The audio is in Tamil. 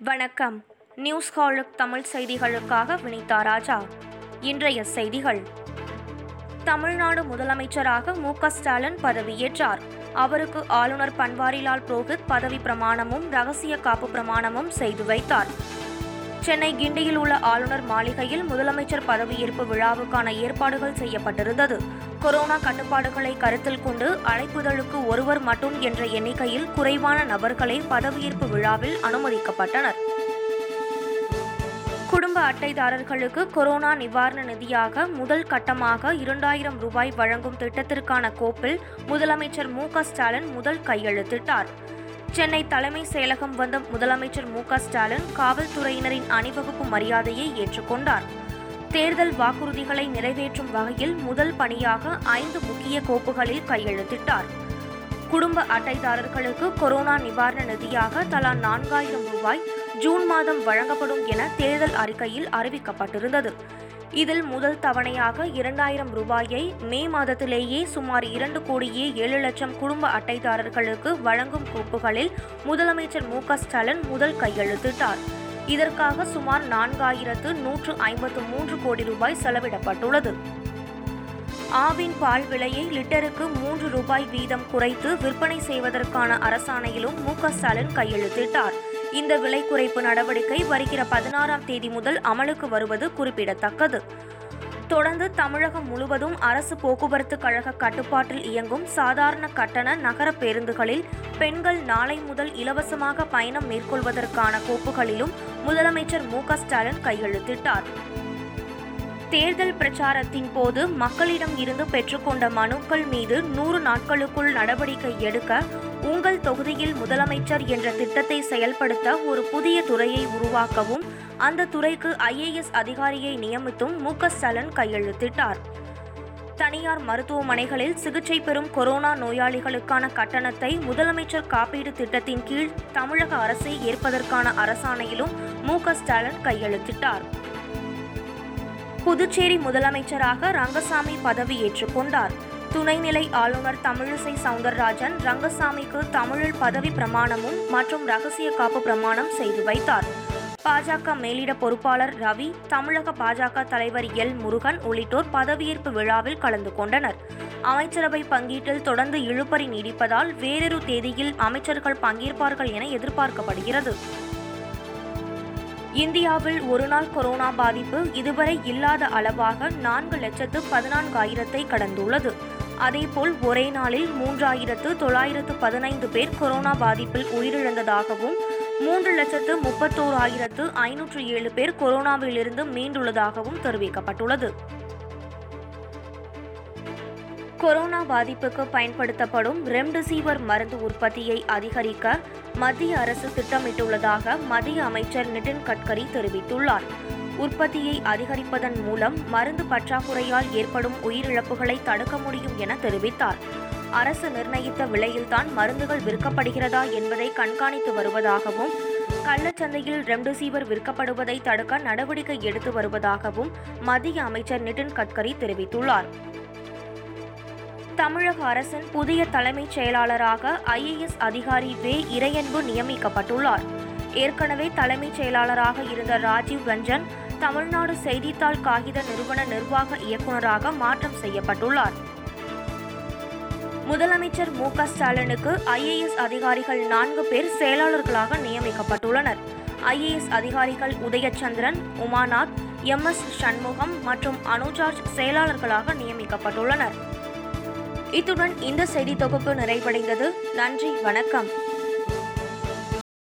வணக்கம். நியூஸ் ஹாலுக் தமிழ் செய்திகளுக்காக வினிதா ராஜா. இன்றைய செய்திகள். தமிழ்நாடு முதலமைச்சராக மு க ஸ்டாலின் பதவியேற்றார். அவருக்கு ஆளுநர் பன்வாரிலால் புரோஹித் பதவி பிரமாணமும் ரகசிய காப்பு பிரமாணமும் செய்து வைத்தார். சென்னை கிண்டியில் உள்ள ஆளுநர் மாளிகையில் முதலமைச்சர் பதவியேற்பு விழாவுக்கான ஏற்பாடுகள் செய்யப்பட்டிருந்தது. கொரோனா கட்டுப்பாடுகளை கருத்தில் கொண்டு அழைப்புதலுக்கு ஒருவர் மட்டும் என்ற எண்ணிக்கையில் குறைவான நபர்களே பதவியேற்பு விழாவில் அனுமதிக்கப்பட்டனர். குடும்ப அட்டைதாரர்களுக்கு கொரோனா நிவாரண நிதியாக முதல் கட்டமாக இரண்டாயிரம் ரூபாய் வழங்கும் திட்டத்திற்கான கோப்பில் முதலமைச்சர் மு ஸ்டாலின் முதல் கையெழுத்திட்டார். சென்னை தலைமை செயலகம் வந்த முதலமைச்சர் மு ஸ்டாலின் காவல்துறையினரின் அணிவகுப்பு மரியாதையை ஏற்றுக்கொண்டார். தேர்தல் வாக்குறுதிகளை நிறைவேற்றும் வகையில் முதல் பணியாக ஐந்து முக்கிய கோப்புகளில் கையெழுத்திட்டார். குடும்ப அட்டைதாரர்களுக்கு கொரோனா நிவாரண நிதியாக தலா நான்காயிரம் ரூபாய் ஜூன் மாதம் வழங்கப்படும் என தேர்தல் அறிக்கையில் அறிவிக்கப்பட்டிருந்தது. இதில் முதல் தவணையாக இரண்டாயிரம் ரூபாயை மே மாதத்திலேயே சுமார் இரண்டு கோடியே ஏழு லட்சம் குடும்ப அட்டைதாரர்களுக்கு வழங்கும் கோப்புகளில் முதலமைச்சர் மு ஸ்டாலின் முதல் கையெழுத்திட்டார். இதற்காக சுமார் நான்காயிரத்து நூற்று ஐம்பத்து மூன்று கோடி ரூபாய் செலவிடப்பட்டுள்ளது. ஆவின் பால் விலையை லிட்டருக்கு மூன்று ரூபாய் வீதம் குறைத்து விற்பனை செய்வதற்கான அரசாணையிலும் மு க ஸ்டாலின் கையெழுத்திட்டார். இந்த விலை குறைப்பு நடவடிக்கை வருகிற பதினாறாம் தேதி முதல் அமலுக்கு வருவது குறிப்பிடத்தக்கது. தொடர்ந்து தமிழகம் முழுவதும் அரசு போக்குவரத்து கழக கட்டுப்பாட்டில் இயங்கும் சாதாரண கட்டண நகர பேருந்துகளில் பெண்கள் நாளை முதல் இலவசமாக பயணம் மேற்கொள்வதற்கான கோப்புகளிலும் முதலமைச்சர் மு க ஸ்டாலின் கையெழுத்திட்டார். தேர்தல் பிரச்சாரத்தின் போது மக்களிடம் இருந்து பெற்றுக்கொண்ட மனுக்கள் மீது நூறு நாட்களுக்குள் நடவடிக்கை எடுக்க உங்கள் தொகுதியில் முதலமைச்சர் என்ற திட்டத்தை செயல்படுத்த ஒரு புதிய துறையை உருவாக்கவும் அந்த துறைக்கு ஐஏஎஸ் அதிகாரியை நியமித்தும் மு க ஸ்டாலின் கையெழுத்திட்டார். தனியார் மருத்துவமனைகளில் சிகிச்சை பெறும் கொரோனா நோயாளிகளுக்கான கட்டணத்தை முதலமைச்சர் காப்பீடு திட்டத்தின் கீழ் தமிழக அரசை ஏற்பதற்கான அரசாணையிலும் மு க ஸ்டாலின் கையெழுத்திட்டார். புதுச்சேரி முதலமைச்சராக ரங்கசாமி பதவி ஏற்றுக்கொண்டார் துணைநிலை ஆளுநர் தமிழிசை சவுந்தரராஜன் ரங்கசாமிக்கு தமிழில் பதவி பிரமாணமும் மற்றும் ரகசிய காப்பு பிரமாணம் செய்து வைத்தார். பாஜக மேலிட பொறுப்பாளர் ரவி தமிழக பாஜக தலைவர் எல். முருகன் உள்ளிட்டோர் பதவியேற்பு விழாவில் கலந்து கொண்டனர். அமைச்சரவை பங்கீட்டில் தொடர்ந்து இழுபறி நீடிப்பதால் வேறொரு தேதியில் அமைச்சர்கள் பங்கேற்பார்கள் என எதிர்பார்க்கப்படுகிறது. இந்தியாவில் ஒருநாள் கொரோனா பாதிப்பு இதுவரை இல்லாத அளவாக நான்கு லட்சத்து பதினான்காயிரத்தை கடந்துள்ளது. அதேபோல் ஒரே நாளில் மூன்றாயிரத்து தொள்ளாயிரத்து பதினைந்து பேர் கொரோனா பாதிப்பில் உயிரிழந்ததாகவும் மூன்று லட்சத்து முப்பத்தோராயிரத்து ஐநூற்று ஏழு பேர் கொரோனாவிலிருந்து மீண்டுள்ளதாகவும் தெரிவிக்கப்பட்டுள்ளது. கொரோனா பாதிப்புக்கு பயன்படுத்தப்படும் ரெம்டெசிவிர் மருந்து உற்பத்தியை அதிகரிக்க மத்திய அரசு திட்டமிட்டுள்ளதாக மத்திய அமைச்சர் நிதின் கட்கரி தெரிவித்துள்ளார். உற்பத்தியை அதிகரிப்பதன் மூலம் மருந்து பற்றாக்குறையால் ஏற்படும் உயிரிழப்புகளை தடுக்க முடியும் என தெரிவித்தார். அரசு நிர்ணயித்த விலையில்தான் மருந்துகள் விற்கப்படுகிறதா என்பதை கண்காணித்து வருவதாகவும் கள்ளச்சந்தையில் ரெம்டெசிவிர் விற்கப்படுவதை தடுக்க நடவடிக்கை எடுத்து வருவதாகவும் மத்திய அமைச்சர் நிதின் கட்கரி தெரிவித்துள்ளார். தமிழக அரசின் புதிய தலைமைச் செயலாளராக ஐஏஎஸ் அதிகாரி வே. இறையன்பு நியமிக்கப்பட்டுள்ளார். ஏற்கனவே தலைமைச் செயலாளராக இருந்த ராஜீவ் ரஞ்சன் தமிழ்நாடு செய்தித்தாள் காகித நிறுவன நிர்வாக இயக்குநராக மாற்றம் செய்யப்பட்டுள்ளார். முதலமைச்சர் மு க ஸ்டாலினுக்கு ஐஏஎஸ் அதிகாரிகள் நான்கு பேர் செயலாளர்களாக நியமிக்கப்பட்டுள்ளனர். ஐஏஎஸ் அதிகாரிகள் உதயச்சந்திரன் உமாநாத் எம் எஸ் சண்முகம் மற்றும் அனுஜார்ஜ் செயலாளர்களாக நியமிக்கப்பட்டுள்ளனர். இத்துடன் இந்த செய்தி தொகுப்பு நிறைவடைந்தது. நன்றி வணக்கம்.